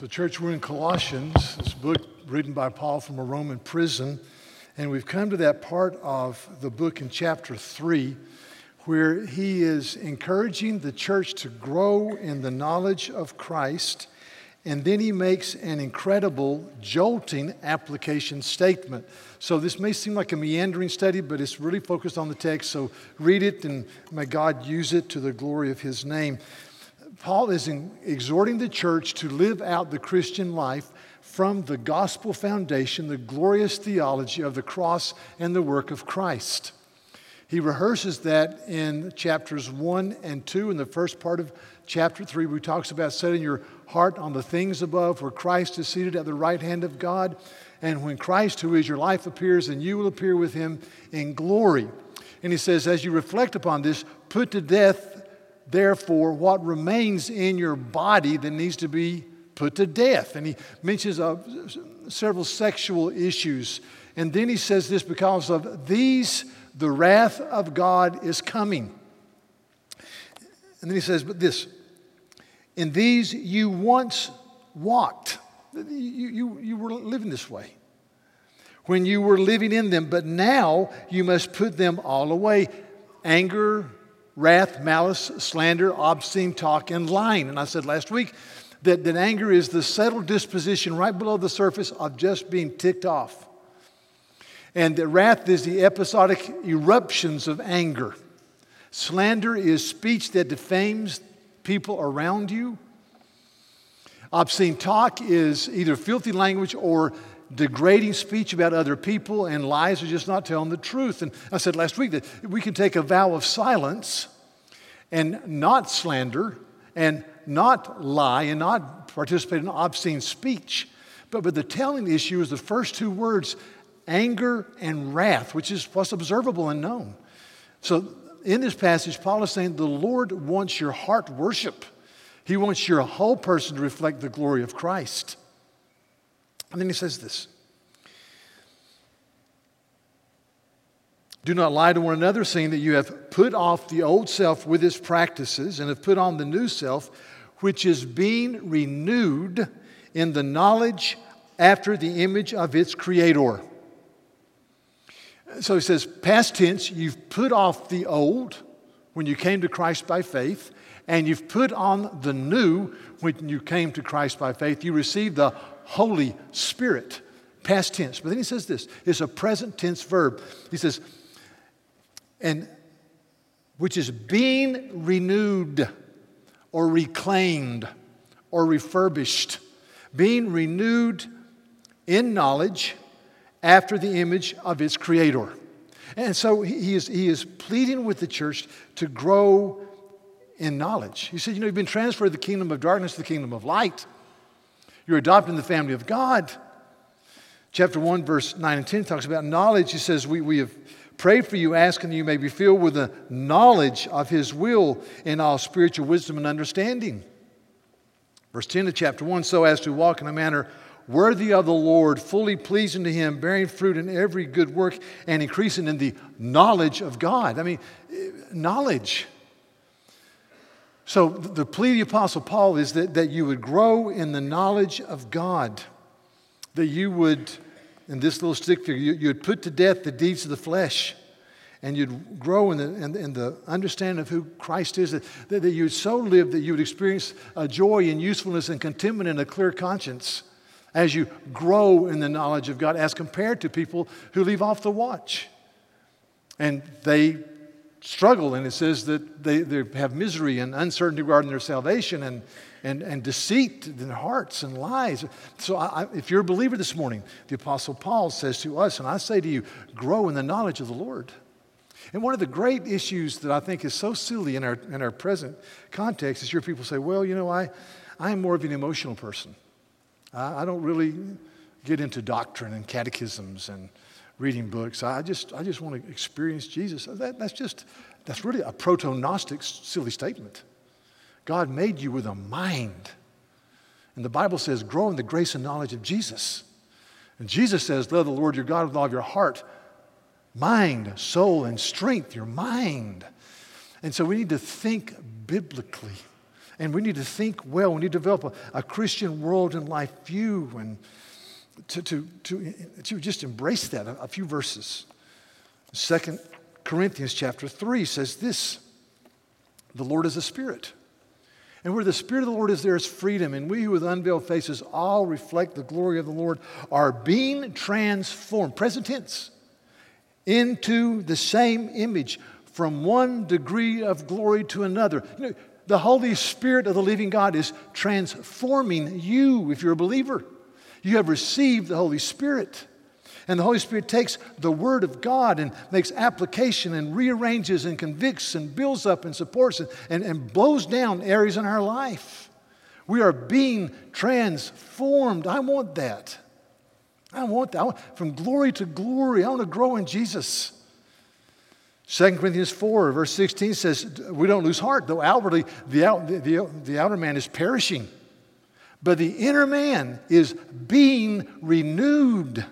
So, church, we're in Colossians, this book written by Paul from a Roman prison. And we've come to that part of the book in chapter 3 where he is encouraging the church to grow in the knowledge of Christ. And then he makes an incredible, jolting application statement. So, this may seem like a meandering study, but it's really focused on the text. So, read it and may God use it to the glory of his name. Paul is exhorting the church to live out the Christian life from the gospel foundation, the glorious theology of the cross and the work of Christ. He rehearses that in chapters 1 and 2. In the first part of chapter 3, where he talks about setting your heart on the things above, where Christ is seated at the right hand of God. And when Christ, who is your life, appears, and you will appear with him in glory. And he says, as you reflect upon this, put to death therefore, what remains in your body that needs to be put to death. And he mentions uh, several sexual issues. And then he says this because of these, the wrath of God is coming. And then he says, but this, in these you once walked. You, you, you were living this way when you were living in them, but now you must put them all away anger, wrath, malice, slander, obscene talk, and lying. And I said last week that, that anger is the settled disposition right below the surface of just being ticked off. And that wrath is the episodic eruptions of anger. Slander is speech that defames people around you. Obscene talk is either filthy language or degrading speech about other people, and lies are just not telling the truth. And I said last week that we can take a vow of silence and not slander and not lie and not participate in obscene speech. But, but the telling issue is the first two words anger and wrath, which is what's observable and known. So in this passage, Paul is saying the Lord wants your heart worship. He wants your whole person to reflect the glory of Christ. And then he says this Do not lie to one another, saying that you have put off the old self with its practices and have put on the new self, which is being renewed in the knowledge after the image of its creator. So he says, past tense, you've put off the old when you came to Christ by faith, and you've put on the new when you came to Christ by faith. You received the Holy Spirit, past tense. But then he says this it's a present tense verb. He says, and which is being renewed or reclaimed or refurbished, being renewed in knowledge after the image of its creator. And so he is, he is pleading with the church to grow in knowledge. He said, You know, you've been transferred the kingdom of darkness to the kingdom of light. You're adopted in the family of God. Chapter 1, verse 9 and 10 talks about knowledge. He says, We, we have prayed for you, asking that you may be filled with the knowledge of His will in all spiritual wisdom and understanding. Verse 10 of chapter 1 so as to walk in a manner worthy of the Lord, fully pleasing to Him, bearing fruit in every good work, and increasing in the knowledge of God. I mean, eh, knowledge. So, the plea of the Apostle Paul is that, that you would grow in the knowledge of God, that you would, in this little stick figure, you, would put to death the deeds of the flesh, and you'd grow in the, in, in the understanding of who Christ is, that, that, that you'd so live that you would experience a joy and usefulness and contentment and a clear conscience as you grow in the knowledge of God, as compared to people who leave off the watch. And they struggle, and it says that they, they have misery and uncertainty regarding their salvation and, and, and deceit in their hearts and lies. So, I, if you're a believer this morning, the Apostle Paul says to us, and I say to you, grow in the knowledge of the Lord. And one of the great issues that I think is so silly in our, in our present context is your people say, well, you know, I, I am more of an emotional person. I, I don't really get into doctrine and catechisms and reading books. I just, I just want to experience Jesus. That, that's just, that's really a proto Gnostic silly statement. God made you with a mind. And the Bible says, grow in the grace and knowledge of Jesus. And Jesus says, love the Lord your God with all of your heart, mind, soul, and strength, your mind. And so we need to think biblically. And we need to think well. We need to develop a, a Christian world and life view and to, to, to, to just embrace that. A, a few verses. Second Corinthians chapter 3 says this The Lord is a spirit. And where the Spirit of the Lord is, there is freedom. And we who with unveiled faces all reflect the glory of the Lord are being transformed, present tense, into the same image from one degree of glory to another. You know, the Holy Spirit of the living God is transforming you if you're a believer. You have received the Holy Spirit. And the Holy Spirit takes the Word of God and makes application and rearranges and convicts and builds up and supports and, and, blows down areas in our life. We are being transformed. I want that. I want that. I want, from glory to glory, I want to grow in Jesus. 2 Corinthians 4, verse 16 says, We don't lose heart, though outwardly the, out, the, the, the outer man is perishing, but the inner man is being renewed.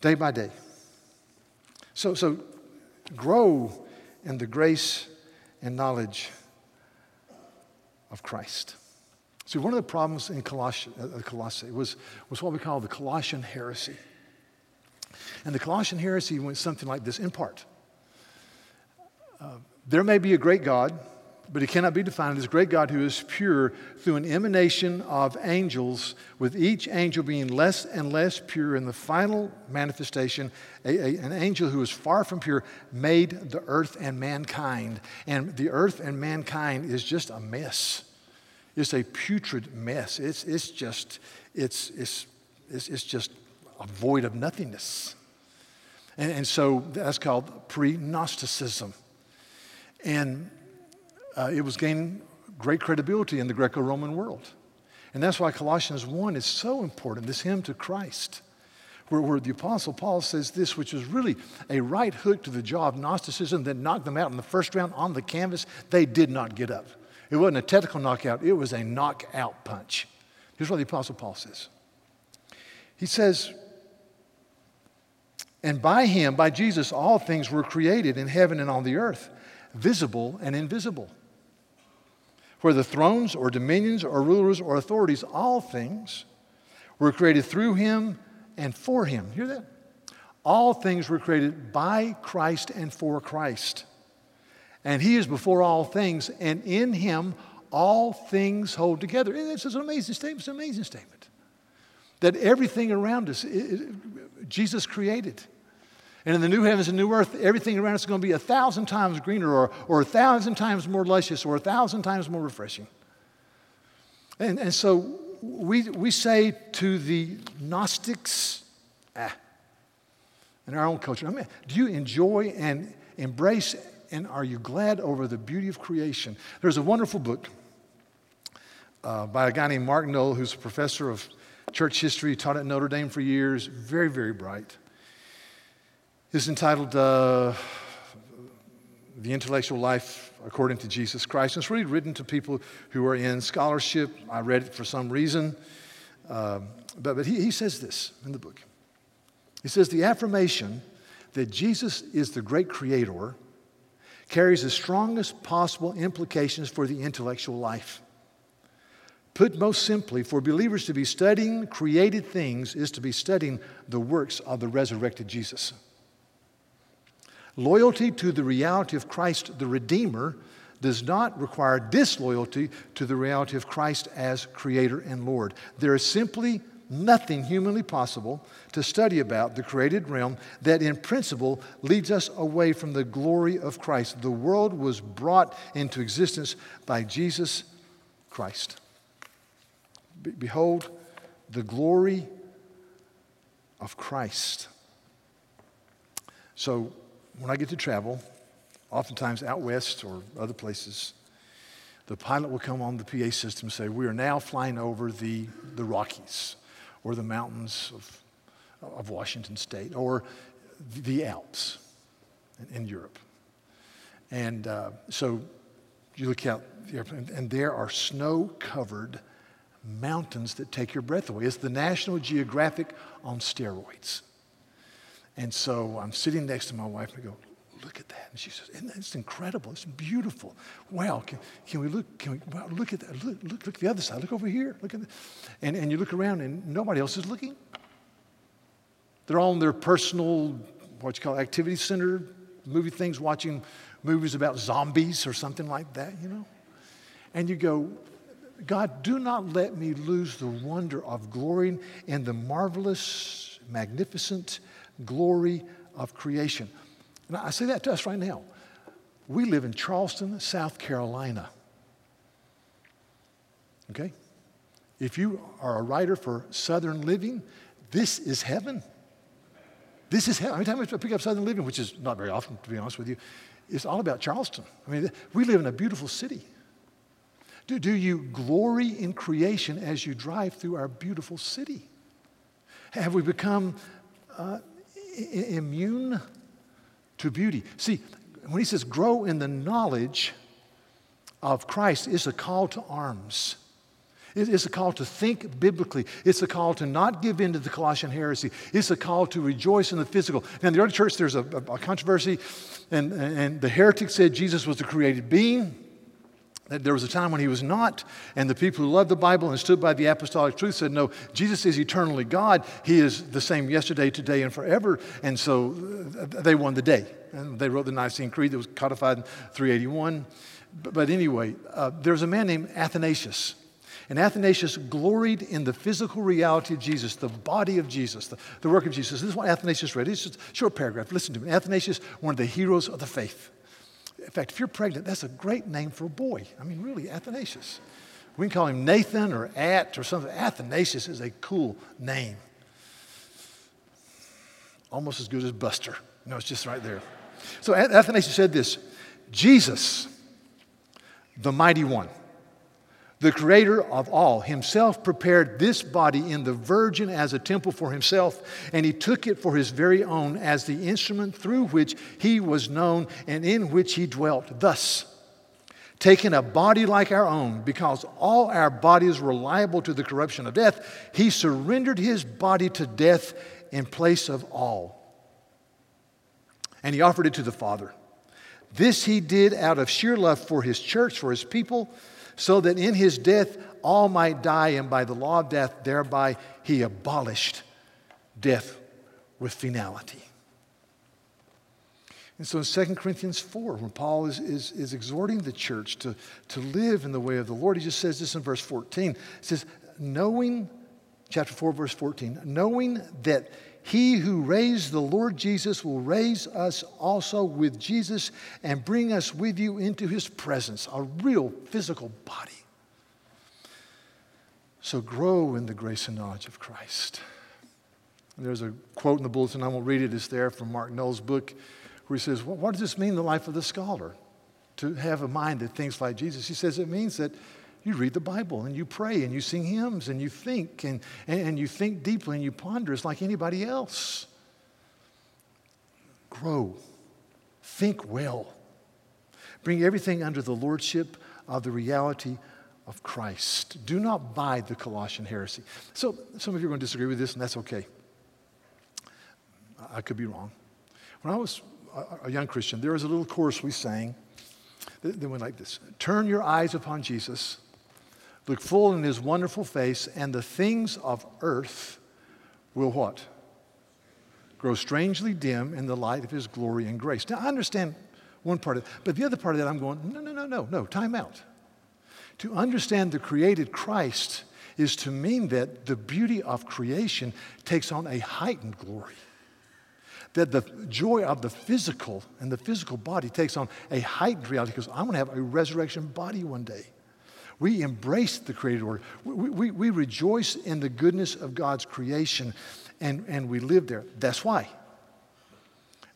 day by day. So, so grow in the grace and knowledge of Christ. See, one of the problems in Colossae, uh, Colossae was, was what we call the Colossian heresy. And the Colossian heresy went something like this in part. Uh, there may be a great God but he cannot be defined as a great God who is pure through an emanation of angels, with each angel being less and less pure. In the final manifestation, a, a, an angel who is far from pure made the earth and mankind. And the earth and mankind is just a mess. It's a putrid mess. It's, it's, just, it's, it's, it's, it's just a void of nothingness. And, and so that's called pre Gnosticism. And uh, it was gaining great credibility in the Greco Roman world. And that's why Colossians 1 is so important, this hymn to Christ, where, where the Apostle Paul says this, which is really a right hook to the jaw of Gnosticism that knocked them out in the first round on the canvas. They did not get up. It wasn't a technical knockout, it was a knockout punch. Here's what the Apostle Paul says He says, And by him, by Jesus, all things were created in heaven and on the earth, visible and invisible whether thrones or dominions or rulers or authorities, all things were created through him and for him. Hear that? All things were created by Christ and for Christ. And he is before all things, and in him all things hold together. It's an amazing statement. It's an amazing statement. That everything around us, Jesus created. And in the new heavens and new earth, everything around us is going to be a thousand times greener or, or a thousand times more luscious or a thousand times more refreshing. And, and so we, we say to the Gnostics, ah, in our own culture, I mean, do you enjoy and embrace and are you glad over the beauty of creation? There's a wonderful book uh, by a guy named Mark Noll, who's a professor of church history, taught at Notre Dame for years, very, very bright is entitled uh, The Intellectual Life According to Jesus Christ. And it's really written to people who are in scholarship. I read it for some reason. Uh, but but he, he says this in the book. He says, The affirmation that Jesus is the great creator carries the strongest possible implications for the intellectual life. Put most simply, for believers to be studying created things is to be studying the works of the resurrected Jesus. Loyalty to the reality of Christ the Redeemer does not require disloyalty to the reality of Christ as Creator and Lord. There is simply nothing humanly possible to study about the created realm that, in principle, leads us away from the glory of Christ. The world was brought into existence by Jesus Christ. Be- behold, the glory of Christ. So, when I get to travel, oftentimes out west or other places, the pilot will come on the PA system and say, We are now flying over the, the Rockies or the mountains of, of Washington State or the Alps in, in Europe. And uh, so you look out the airplane, and there are snow covered mountains that take your breath away. It's the National Geographic on steroids. And so I'm sitting next to my wife and I go, look at that. And she says, it's incredible. It's beautiful. Wow. Can, can we look? Can we wow, look at that? Look, look, look at the other side. Look over here. Look at the, and, and you look around and nobody else is looking. They're all in their personal, what you call activity center, movie things, watching movies about zombies or something like that, you know? And you go, God, do not let me lose the wonder of glorying in the marvelous, magnificent glory of creation. And I say that to us right now. We live in Charleston, South Carolina. Okay? If you are a writer for Southern Living, this is heaven. This is heaven. Every time I pick up Southern Living, which is not very often, to be honest with you, it's all about Charleston. I mean, we live in a beautiful city. Do, do you glory in creation as you drive through our beautiful city? Have we become uh, immune to beauty? See, when he says grow in the knowledge of Christ, it's a call to arms. It's a call to think biblically. It's a call to not give in to the Colossian heresy. It's a call to rejoice in the physical. Now, in the early church, there's a, a controversy, and, and the heretic said Jesus was a created being. There was a time when he was not, and the people who loved the Bible and stood by the apostolic truth said, No, Jesus is eternally God. He is the same yesterday, today, and forever. And so uh, they won the day. And they wrote the Nicene Creed that was codified in 381. But, anyway, uh, there was a man named Athanasius. And Athanasius gloried in the physical reality of Jesus, the body of Jesus, the, the work of Jesus. This is what Athanasius read. It's just a short paragraph. Listen to me. Athanasius, one of the heroes of the faith. In fact, if you're pregnant, that's a great name for a boy. I mean, really, Athanasius. We can call him Nathan or At or something. Athanasius is a cool name. Almost as good as Buster. No, it's just right there. So Athanasius said this Jesus, the mighty one, the creator of all, himself prepared this body in the virgin as a temple for himself, and he took it for his very own as the instrument through which he was known and in which he dwelt. Thus, taking a body like our own, because all our bodies were liable to the corruption of death, he surrendered his body to death in place of all. And he offered it to the Father. This he did out of sheer love for his church, for his people so that in his death all might die, and by the law of death, thereby he abolished death with finality. And so in 2 Corinthians 4, when Paul is, is, is exhorting the church to, to live in the way of the Lord, he just says this in verse 14. He says, knowing, chapter 4, verse 14, knowing that he who raised the Lord Jesus will raise us also with Jesus and bring us with you into his presence, a real physical body. So grow in the grace and knowledge of Christ. And there's a quote in the bulletin, I won't read it, it's there from Mark Noll's book, where he says, well, What does this mean the life of the scholar? To have a mind that thinks like Jesus. He says it means that you read the Bible and you pray and you sing hymns and you think and, and, you think deeply and you ponder. It's like anybody else. Grow. Think well. Bring everything under the lordship of the reality of Christ. Do not buy the Colossian heresy. So, some of you are going to disagree with this, and that's okay. I could be wrong. When I was a young Christian, there was a little chorus we sang that went like this Turn your eyes upon Jesus Look full in his wonderful face, and the things of earth will what? Grow strangely dim in the light of his glory and grace. Now, I understand one part of it, but the other part of that, I'm going, no, no, no, no, no, time out. To understand the created Christ is to mean that the beauty of creation takes on a heightened glory. That the joy of the physical and the physical body takes on a heightened reality because I'm going to have a resurrection body one day. We embrace the created order. We, we, we rejoice in the goodness of God's creation and, and we live there. That's why.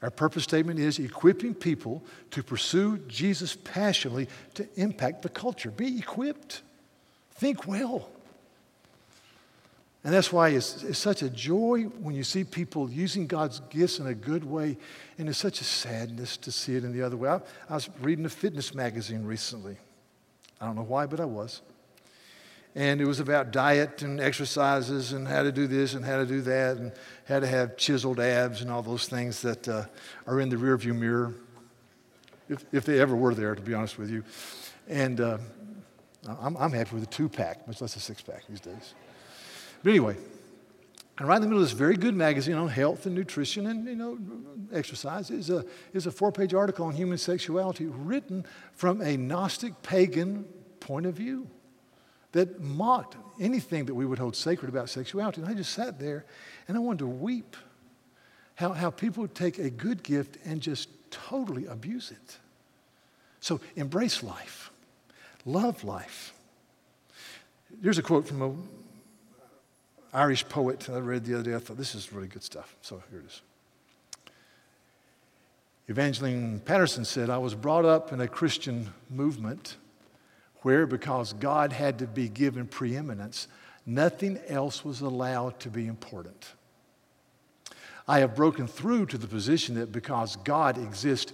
Our purpose statement is equipping people to pursue Jesus passionately to impact the culture. Be equipped. Think well. And that's why it's, it's, such a joy when you see people using God's gifts in a good way, and it's such a sadness to see it in the other way. I, I was reading a fitness magazine recently. I don't know why, but I was. And it was about diet and exercises and how to do this and how to do that and how to have chiseled abs and all those things that uh, are in the rearview mirror. if, if they ever were there, to be honest with you. And uh, I'm, I'm happy with a two pack, much less a six pack these days. But anyway, and right in the middle of this very good magazine on health and nutrition and you know exercise is a, is a four-page article on human sexuality written from a Gnostic pagan point of view that mocked anything that we would hold sacred about sexuality. And I just sat there and I wanted to weep how, how people take a good gift and just totally abuse it. So embrace life, love life. Here's a quote from an Irish poet I read the other day. I thought this is really good stuff. So here it is. Evangeline Paterson said, I was brought up in a Christian movement where, because God had to be given preeminence, nothing else was allowed to be important. I have broken through to the position that because God exists,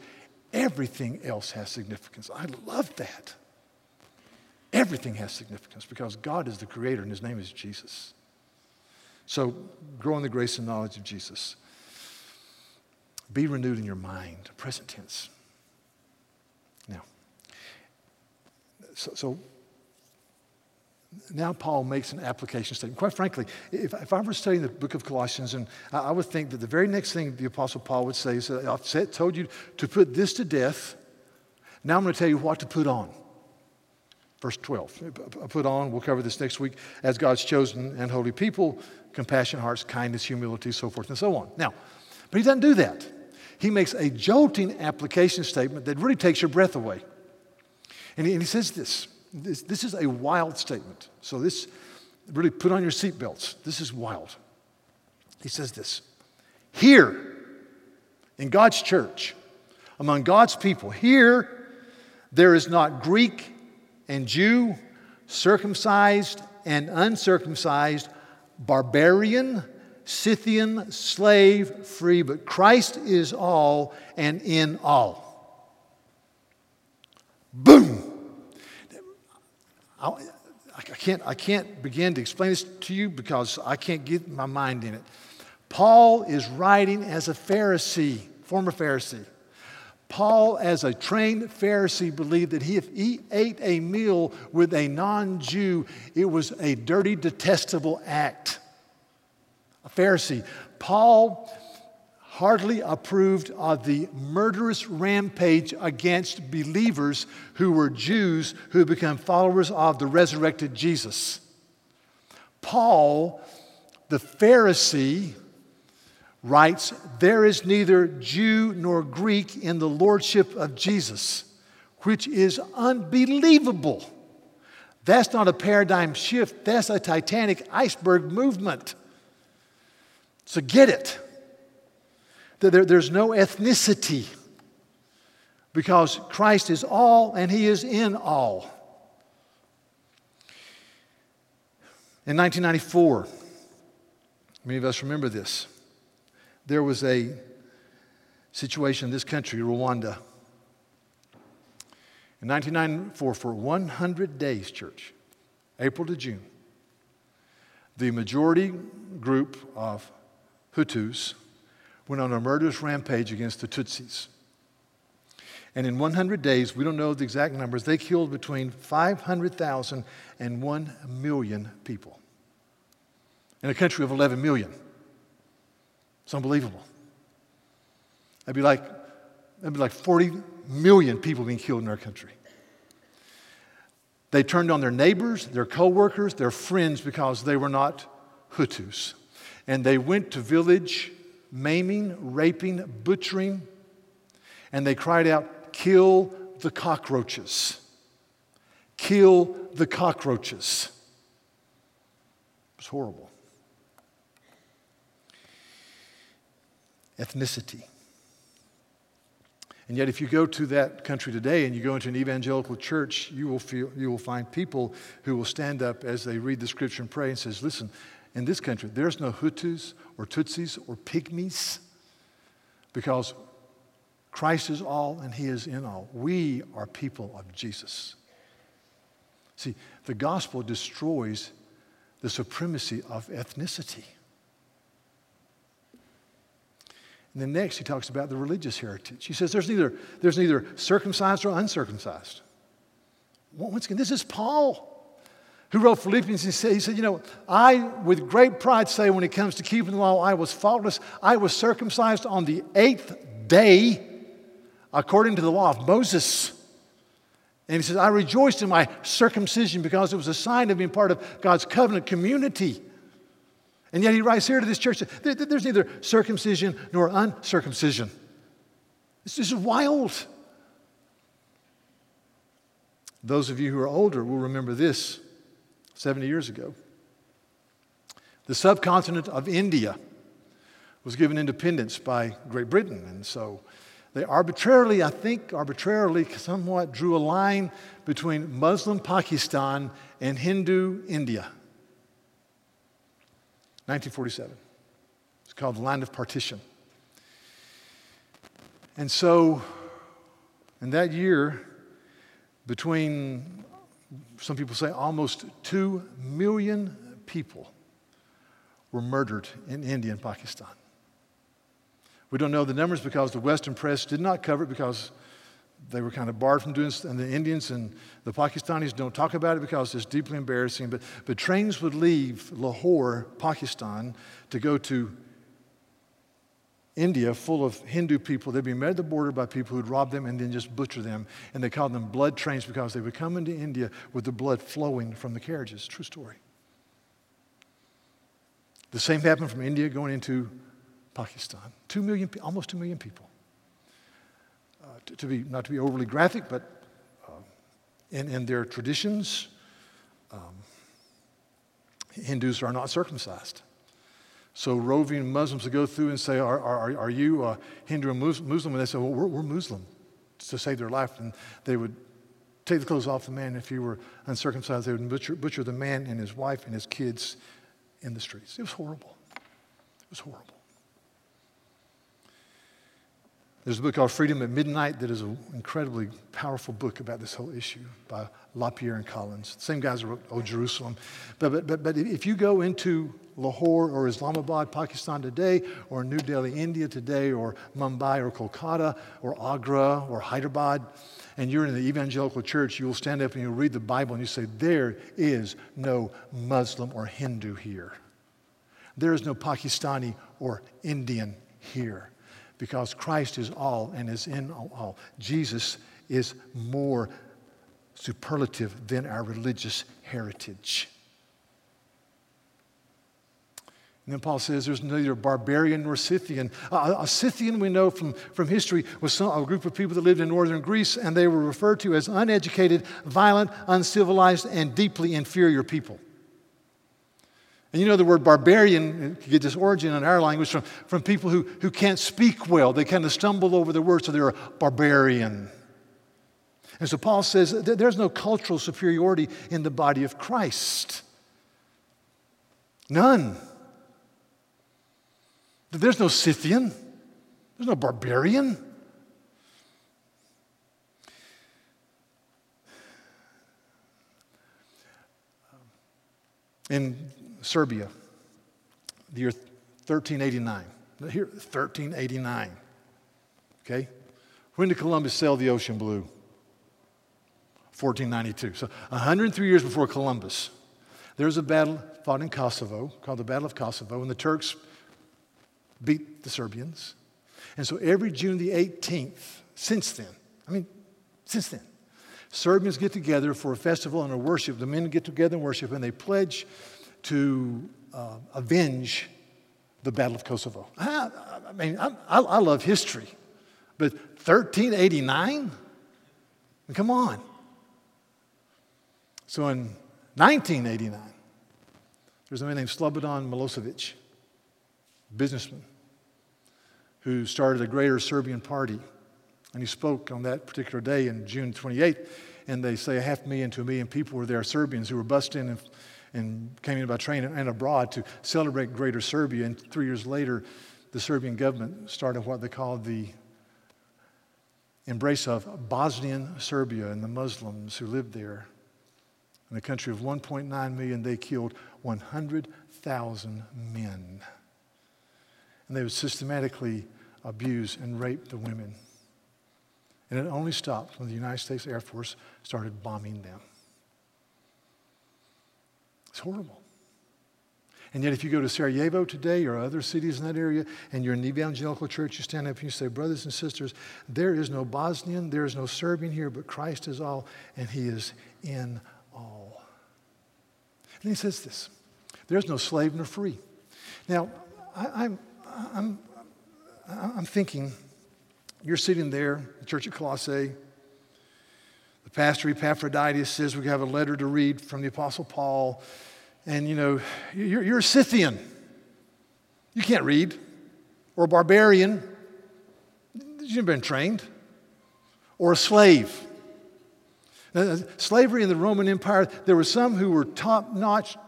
everything else has significance. I love that. Everything has significance because God is the creator and his name is Jesus. So grow in the grace and knowledge of Jesus. Be renewed in your mind, present tense. Now, so, so now Paul makes an application statement. Quite frankly, if, if I were studying the book of Colossians, and I, I, would think that the very next thing the Apostle Paul would say is, I've said, told you to put this to death. Now I'm going to tell you what to put on. Verse 12. I put on, we'll cover this next week, as God's chosen and holy people, compassion, hearts, kindness, humility, so forth and so on. Now, but he doesn't do that. He makes a jolting application statement that really takes your breath away. And he, and he says this this, this is a wild statement. So, this really put on your seatbelts. This is wild. He says this Here, in God's church, among God's people, here there is not Greek and Jew, circumcised and uncircumcised, barbarian, Scythian, slave, free, but Christ is all and in all. Boom! I, I, can't, I can't begin to explain this to you because I can't get my mind in it. Paul is writing as a Pharisee, former Pharisee. Paul, as a trained Pharisee, believed that if he ate a meal with a non Jew, it was a dirty, detestable act. A Pharisee. Paul hardly approved of the murderous rampage against believers who were Jews who become followers of the resurrected Jesus. Paul, the Pharisee, writes, There is neither Jew nor Greek in the lordship of Jesus, which is unbelievable. That's not a paradigm shift, that's a titanic iceberg movement. So get it. There, there's no ethnicity because Christ is all and He is in all. In 1994, many of us remember this, there was a situation in this country, Rwanda. In 1994, for 100 days, church, April to June, the majority group of Hutus went on a murderous rampage against the Tutsis. And in 100 days, we don't know the exact numbers, they killed between 500,000 and 1 million people in a country of 11 million. It's unbelievable. That'd be like, that'd be like 40 million people being killed in our country. They turned on their neighbors, their co-workers, their friends because they were not Hutus. And they went to village maiming, raping, butchering, and they cried out, Kill the cockroaches! Kill the cockroaches! It was horrible. Ethnicity. And yet, if you go to that country today and you go into an evangelical church, you will, feel, you will find people who will stand up as they read the scripture and pray and says, listen, in this country, there's no Hutus or Tutsis or pygmies because Christ is all and He is in all. We are people of Jesus. See, the gospel destroys the supremacy of ethnicity. And then next, he talks about the religious heritage. He says there's neither, there's neither circumcised or uncircumcised. Once again, this is Paul who wrote Philippians. He said, he said, You know, I, with great pride, say when it comes to keeping the law, I was faultless. I was circumcised on the eighth day according to the law of Moses. And he says, I rejoiced in my circumcision because it was a sign of being part of God's covenant community. And yet he writes here to this church there's neither circumcision nor uncircumcision. This is wild. Those of you who are older will remember this 70 years ago. The subcontinent of India was given independence by Great Britain. And so they arbitrarily, I think, arbitrarily, somewhat drew a line between Muslim Pakistan and Hindu India. 1947. It's called the Land of Partition. And so, in that year, between some people say almost 2 million people were murdered in India and Pakistan. We don't know the numbers because the Western press did not cover it because they were kind of barred from doing and the Indians and the Pakistanis don't talk about it because it's deeply embarrassing. But, but trains would leave Lahore, Pakistan, to go to India full of Hindu people. They'd be met at the border by people who'd rob them and then just butcher them. And they called them blood trains because they would come into India with the blood flowing from the carriages. True story. The same happened from India going into Pakistan. Two million, almost two million people. To, to, be, not to be overly graphic, but uh, in, in their traditions, um, Hindus are not circumcised. So roving Muslims would go through and say, Are, are, are you a Hindu or Muslim? And they say, Well, we're, we're Muslim to save their life. And they would take the clothes off the man. If he were uncircumcised, they would butcher, butcher the man and his wife and his kids in the streets. It was horrible. It was horrible. There's a book called Freedom at Midnight that is an incredibly powerful book about this whole issue by LaPierre and Collins. Same guys who wrote Oh Jerusalem. But, but, but, but if you go into Lahore or Islamabad, Pakistan today, or New Delhi, India today, or Mumbai or Kolkata or Agra or Hyderabad, and you're in the evangelical church, you'll stand up and you'll read the Bible and you say, There is no Muslim or Hindu here. There is no Pakistani or Indian here because Christ is all and is in all. Jesus is more superlative than our religious heritage. And then Paul says there's neither barbarian nor Scythian. Uh, a Scythian, we know from, from history, was some, a group of people that lived in northern Greece, and they were referred to as uneducated, violent, uncivilized, and deeply inferior people. And you know the word barbarian you get this origin in our language from, from people who, who can't speak well. They kind of stumble over the word, so they're a barbarian. And so Paul says there's no cultural superiority in the body of Christ. None. There's no Scythian, there's no barbarian. In Serbia, the year 1389. Here, 1389. Okay? When did Columbus sail the ocean blue? 1492. So 103 years before Columbus, there was a battle fought in Kosovo called the Battle of Kosovo, and the Turks beat the Serbians. And so every June the 18th, since then, I mean, since then, Serbians get together for a festival and a worship. The men get together and worship, and they pledge to uh, avenge the Battle of Kosovo. I, I mean, I, I, love history, but 1389? Come on. So in 1989, there's a man named Slobodan Milosevic businessman who started a greater Serbian party. And he spoke on that particular day in June 28th. And they say a half million to a million people were there, Serbians who were bussed in and, and came in by train and abroad to celebrate Greater Serbia. And three years later, the Serbian government started what they called the embrace of Bosnian Serbia and the Muslims who lived there. In a country of 1.9 million, they killed 100,000 men and they would systematically abuse and rape the women. And it only stopped when the United States Air Force started bombing them. It's horrible. And yet, if you go to Sarajevo today or other cities in that area and you're in the evangelical church, you stand up and you say, Brothers and sisters, there is no Bosnian, there is no Serbian here, but Christ is all, and He is in all. And He says this there's no slave nor free. Now, I, am I'm, I'm, I'm thinking, you're sitting there, the church at Colossae. The pastor Epaphroditus says we have a letter to read from the Apostle Paul and you know, you're, you're a Scythian. You can't read. Or a barbarian. You've been trained. Or a slave. Now, slavery in the Roman Empire, there were some who were top notch.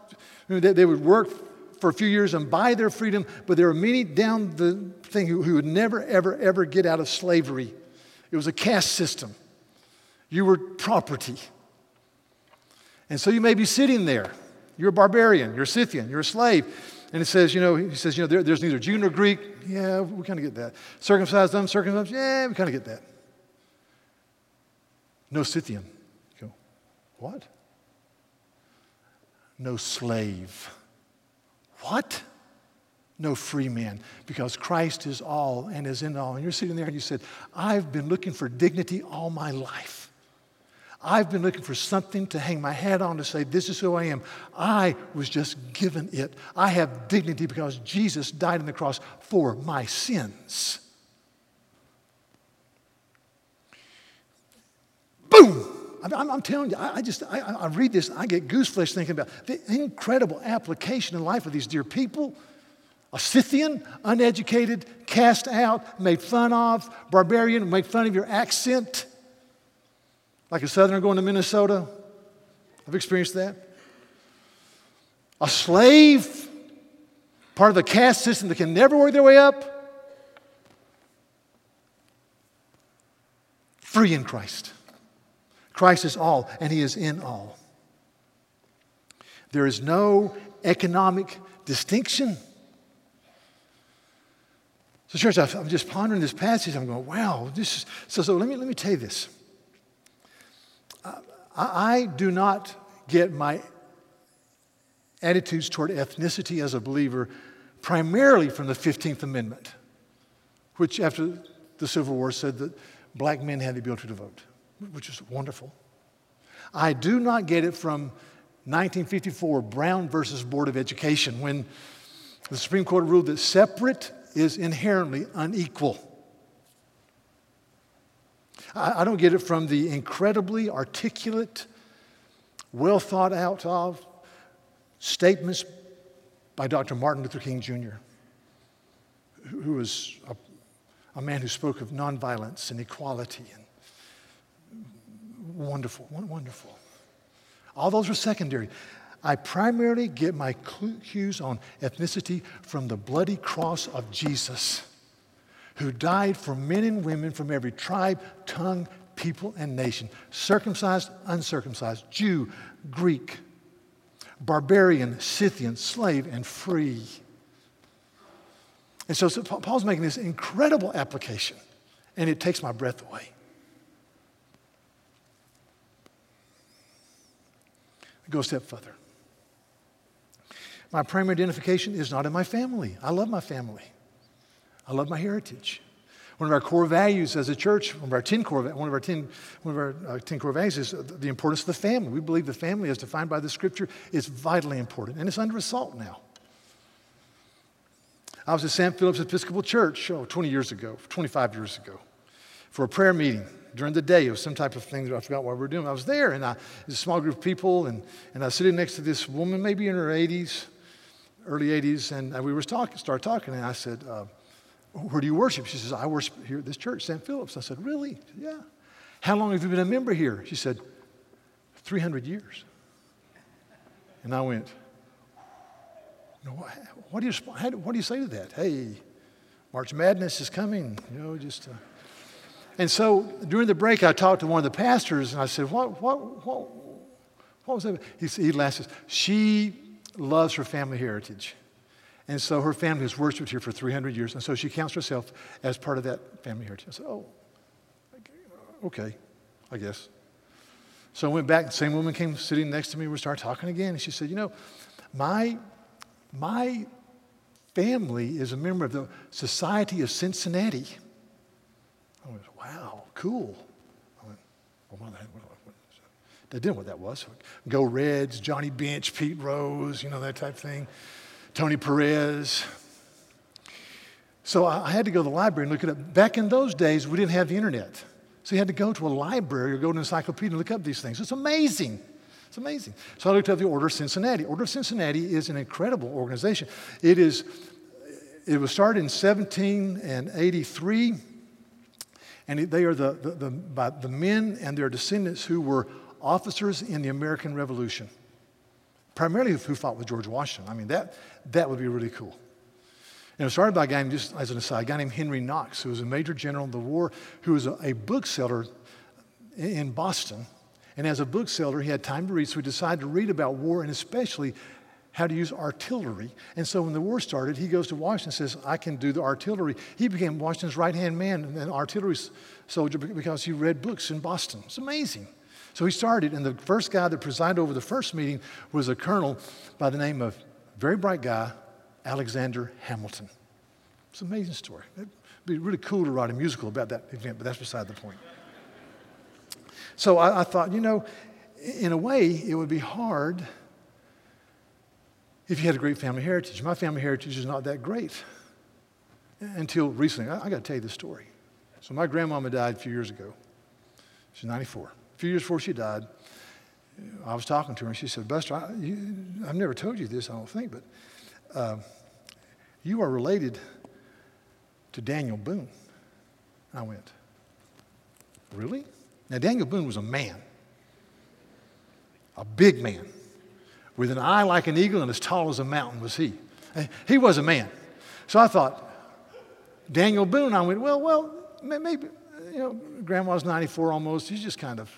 They, they would work for a few years and buy their freedom, but there were many down the thing who, who would never, ever, ever get out of slavery. It was a caste system. You were property. And so you may be sitting there you're a barbarian, you're a Scythian, you're a slave. And it says, you know, he says, you know, there, there's neither Jew nor Greek. Yeah, we kind of get that. Circumcised, uncircumcised. Yeah, we kind of get that. No Scythian. You go, what? No slave. What? No free man, because Christ is all and is in all. And you're sitting there and you said, I've been looking for dignity all my life. I've been looking for something to hang my hat on to say, This is who I am. I was just given it. I have dignity because Jesus died on the cross for my sins. Boom! I'm, I'm telling you, I, just, I, I, read this, I get gooseflesh thinking about the incredible application in life of these dear people. A Scythian, uneducated, cast out, made fun of, barbarian, make fun of your accent like a southerner going to Minnesota. I've experienced that. A slave, part of the caste system that can never work their way up. Free in Christ. Christ is all, and He is in all. There is no economic distinction. So, church, I'm just pondering this passage. I'm going, wow, this is. So, so let, me, let me tell you this. I do not get my attitudes toward ethnicity as a believer primarily from the 15th Amendment, which after the Civil War said that black men had the ability to vote, which is wonderful. I do not get it from 1954 Brown versus Board of Education when the Supreme Court ruled that separate is inherently unequal. I, I don't get it from the incredibly articulate, well thought out of statements by Dr. Martin Luther King Jr., who was a, a man who spoke of nonviolence and equality and wonderful, wonderful. All those were secondary. I primarily get my cues on ethnicity from the bloody cross of Jesus who died for men and women from every tribe, tongue, people, and nation circumcised, uncircumcised, Jew, Greek, barbarian, Scythian, slave, and free. And so, so Paul's making this incredible application, and it takes my breath away. Go a step further. My primary identification is not in my family. I love my family. I love my heritage. One of our core values as a church, one of our 10 core, one of our 10, one of our, uh, 10 core values is the importance of the family. We believe the family, as defined by the scripture, is vitally important, and it's under assault now. I was at St. Philip's Episcopal Church oh, 20 years ago, 25 years ago, for a prayer meeting during the day. It was some type of thing that I forgot what we were doing. I was there, and I, was a small group of people, and, and I was sitting next to this woman, maybe in her 80s, early 80s, and we were talking, started talking, and I said, uh, where do you worship? She says, I worship here at this church, St. Philip's. I said, Really? Yeah. How long have you been a member here? She said, 300 years. And I went, no, what, do you, what do you say to that? Hey, March Madness is coming, you know, just. Uh... And so during the break, I talked to one of the pastors and I said, What, what, what, what was that? He, he laughed, She loves her family heritage. And so her family has worshiped here for 300 years. And so she counts herself as part of that family heritage. I said, oh, okay, I guess. So I went back. The same woman came sitting next to me. We started talking again. And she said, you know, my, my family is a member of the Society of Cincinnati. I went, wow, cool. I went, well, didn't know what that was. Go Reds, Johnny Bench, Pete Rose, you know, that type of thing. Tony Perez. So I had to go to the library and look it up. Back in those days, we didn't have the internet. So you had to go to a library or go to an encyclopedia and look up these things. It's amazing. It's amazing. So I looked up the Order of Cincinnati. Order of Cincinnati is an incredible organization. It is, it was started in 1783, and they are the, the, the, the men and their descendants who were officers in the American Revolution, primarily who fought with George Washington. I mean, that, that would be really cool. And it was started by a guy, just as an aside, a guy named Henry Knox, who was a major general in the war, who was a, a bookseller in Boston. And as a bookseller, he had time to read, so he decided to read about war and especially how to use artillery. And so when the war started, he goes to Washington and says, I can do the artillery. He became Washington's right hand man and an artillery soldier because he read books in Boston. It's amazing. So he started, and the first guy that presided over the first meeting was a colonel by the name of, very bright guy, Alexander Hamilton. It's an amazing story. It'd be really cool to write a musical about that event, but that's beside the point. So I, I thought, you know, in a way, it would be hard if you had a great family heritage. My family heritage is not that great until recently. I, I got to tell you the story. So my grandmama died a few years ago. She's 94. Few years before she died, I was talking to her and she said, Buster, I, have never told you this, I don't think, but uh, you are related to Daniel Boone. I went, Really? Now, Daniel Boone was a man, a big man, with an eye like an eagle and as tall as a mountain was he. He was a man. So I thought, Daniel Boone, I went, well, well, maybe, you know, grandma's 94 almost. He's just kind of,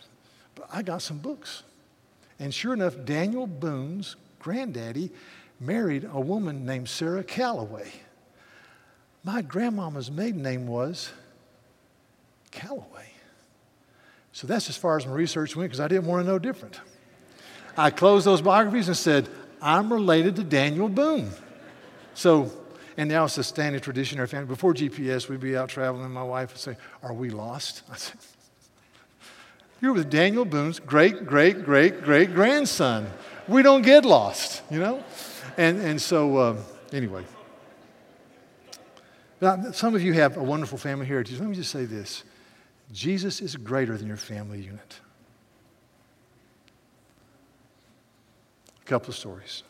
but I got some books. And sure enough, Daniel Boone's granddaddy married a woman named Sarah Calloway. My grandmama's maiden name was Calloway. So that's as far as my research went because I didn't want to know different. I closed those biographies and said, I'm related to Daniel Boone. So, and now it's a standing tradition in our family. Before GPS, we'd be out traveling, and my wife would say, Are we lost? I said, You're with Daniel Boone's great, great, great, great grandson. We don't get lost, you know? And, and so, uh, anyway. Now, some of you have a wonderful family heritage. Let me just say this Jesus is greater than your family unit. A couple of stories.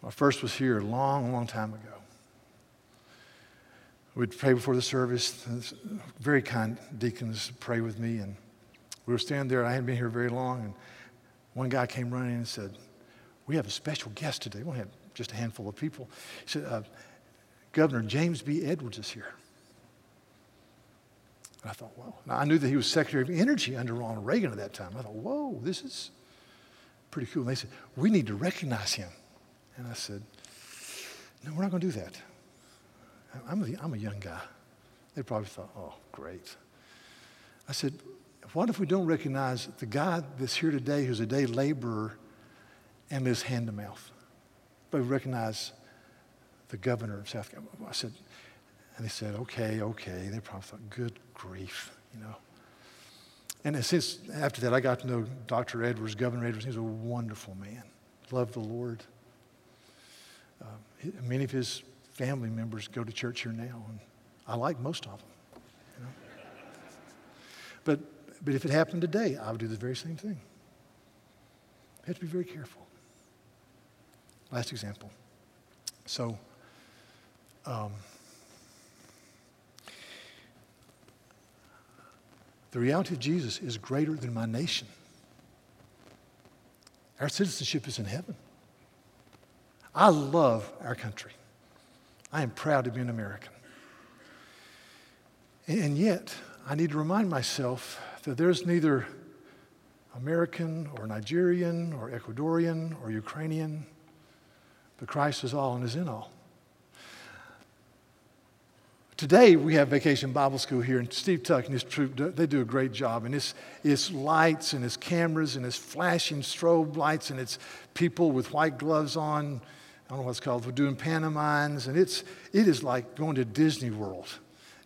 My first was here a long, long time ago. We'd pray before the service. Very kind deacons pray with me, and we were standing there. I hadn't been here very long, and one guy came running and said, "We have a special guest today. We don't have just a handful of people." He said, uh, "Governor James B. Edwards is here." And I thought, whoa. Now, I knew that he was Secretary of Energy under Ronald Reagan at that time. I thought, whoa, this is pretty cool. And they said, we need to recognize him. And I said, no, we're not going to do that. I'm a, I'm a young guy. They probably thought, oh, great. I said, what if we don't recognize the guy that's here today who's a day laborer and lives hand to mouth? But we recognize the governor of South Carolina. I said, and they said, okay, okay. They probably thought, good grief, you know. And since after that, I got to know Dr. Edwards, Governor Edwards. He's a wonderful man. Loved the Lord. Uh, many of his family members go to church here now, and I like most of them. You know? But, but if it happened today, I would do the very same thing. You have to be very careful. Last example. So, um, The reality of Jesus is greater than my nation. Our citizenship is in heaven. I love our country. I am proud to be an American. And yet, I need to remind myself that there's neither American or Nigerian or Ecuadorian or Ukrainian, But Christ is all and is in all. Today, we have Vacation Bible School here, and Steve Tuck and his troop, they do a great job. And it's, it's lights and it's cameras and it's flashing strobe lights and it's people with white gloves on. I don't know what it's called. We're doing pantomimes, and it's, it is like going to Disney World,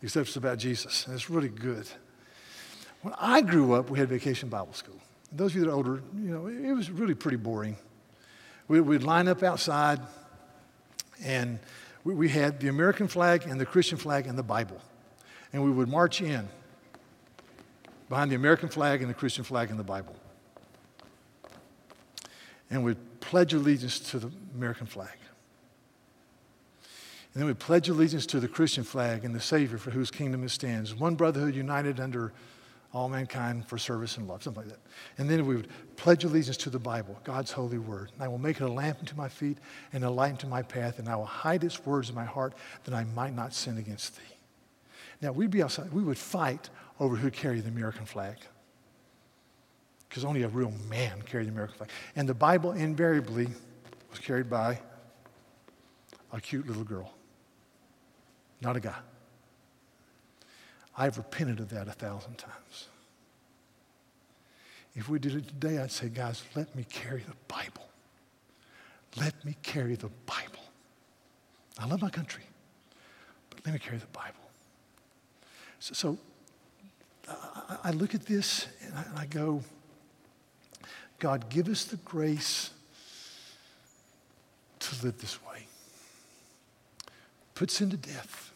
except it's about Jesus. And it's really good. When I grew up, we had Vacation Bible School. Those of you that are older, you know, it was really pretty boring. We, we'd line up outside, and we, we had the American flag and the Christian flag and the Bible. And we would march in behind the American flag and the Christian flag and the Bible. And we'd pledge allegiance to the American flag. And then we'd pledge allegiance to the Christian flag and the Savior for whose kingdom it stands. One brotherhood united under all mankind for service and love, something like that. And then we would pledge allegiance to the Bible, God's holy word. And I will make it a lamp unto my feet and a light unto my path, and I will hide its words in my heart that I might not sin against thee. Now, we'd be outside, we would fight over who carried the American flag. Because only a real man carried the American flag. And the Bible invariably was carried by a cute little girl, not a guy. I've repented of that a thousand times. If we did it today, I'd say, guys, let me carry the Bible. Let me carry the Bible. I love my country, but let me carry the Bible. So, so I, look at this and I, and I go, God, give us the grace to live this way. Put sin to death.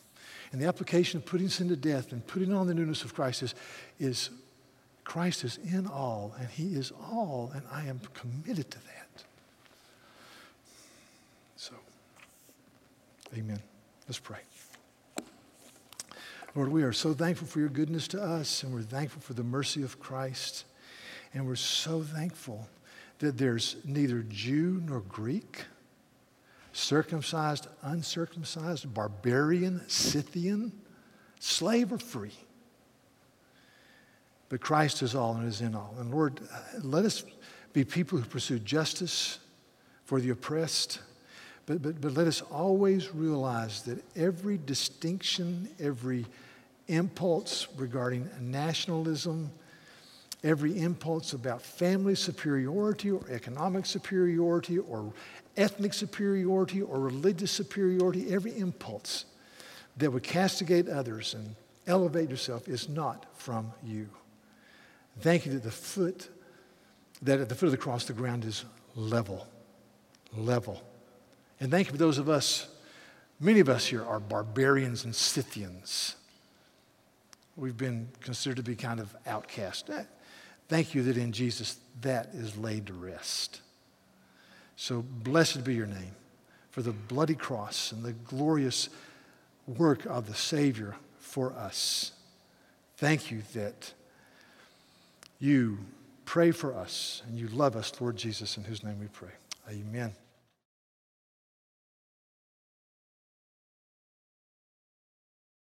And the application of putting sin to death and putting on the newness of Christ is, is Christ is in all, and He is all, and I am committed to that. So, amen. Let's pray. Lord, we are so thankful for your goodness to us, and we're thankful for the mercy of Christ. And we're so thankful that there's neither Jew nor Greek circumcised, uncircumcised, barbarian, Scythian, slave or free. But Christ is all and is in all. And Lord, uh, let us be people who pursue justice for the oppressed. But, but, but let us always realize that every distinction, every impulse regarding nationalism, every impulse about family superiority or economic superiority or ethnic superiority or religious superiority, every impulse that would castigate others and elevate yourself is not from you. Thank you that the foot, that at the foot of the cross, the ground is level. Level. And thank you for those of us, many of us here are barbarians and Scythians. We've been considered to be kind of outcast. Thank you that in Jesus that is laid to rest. So blessed be your name for the bloody cross and the glorious work of the Savior for us. Thank you that you pray for us and you love us, Lord Jesus, in whose name we pray. Amen.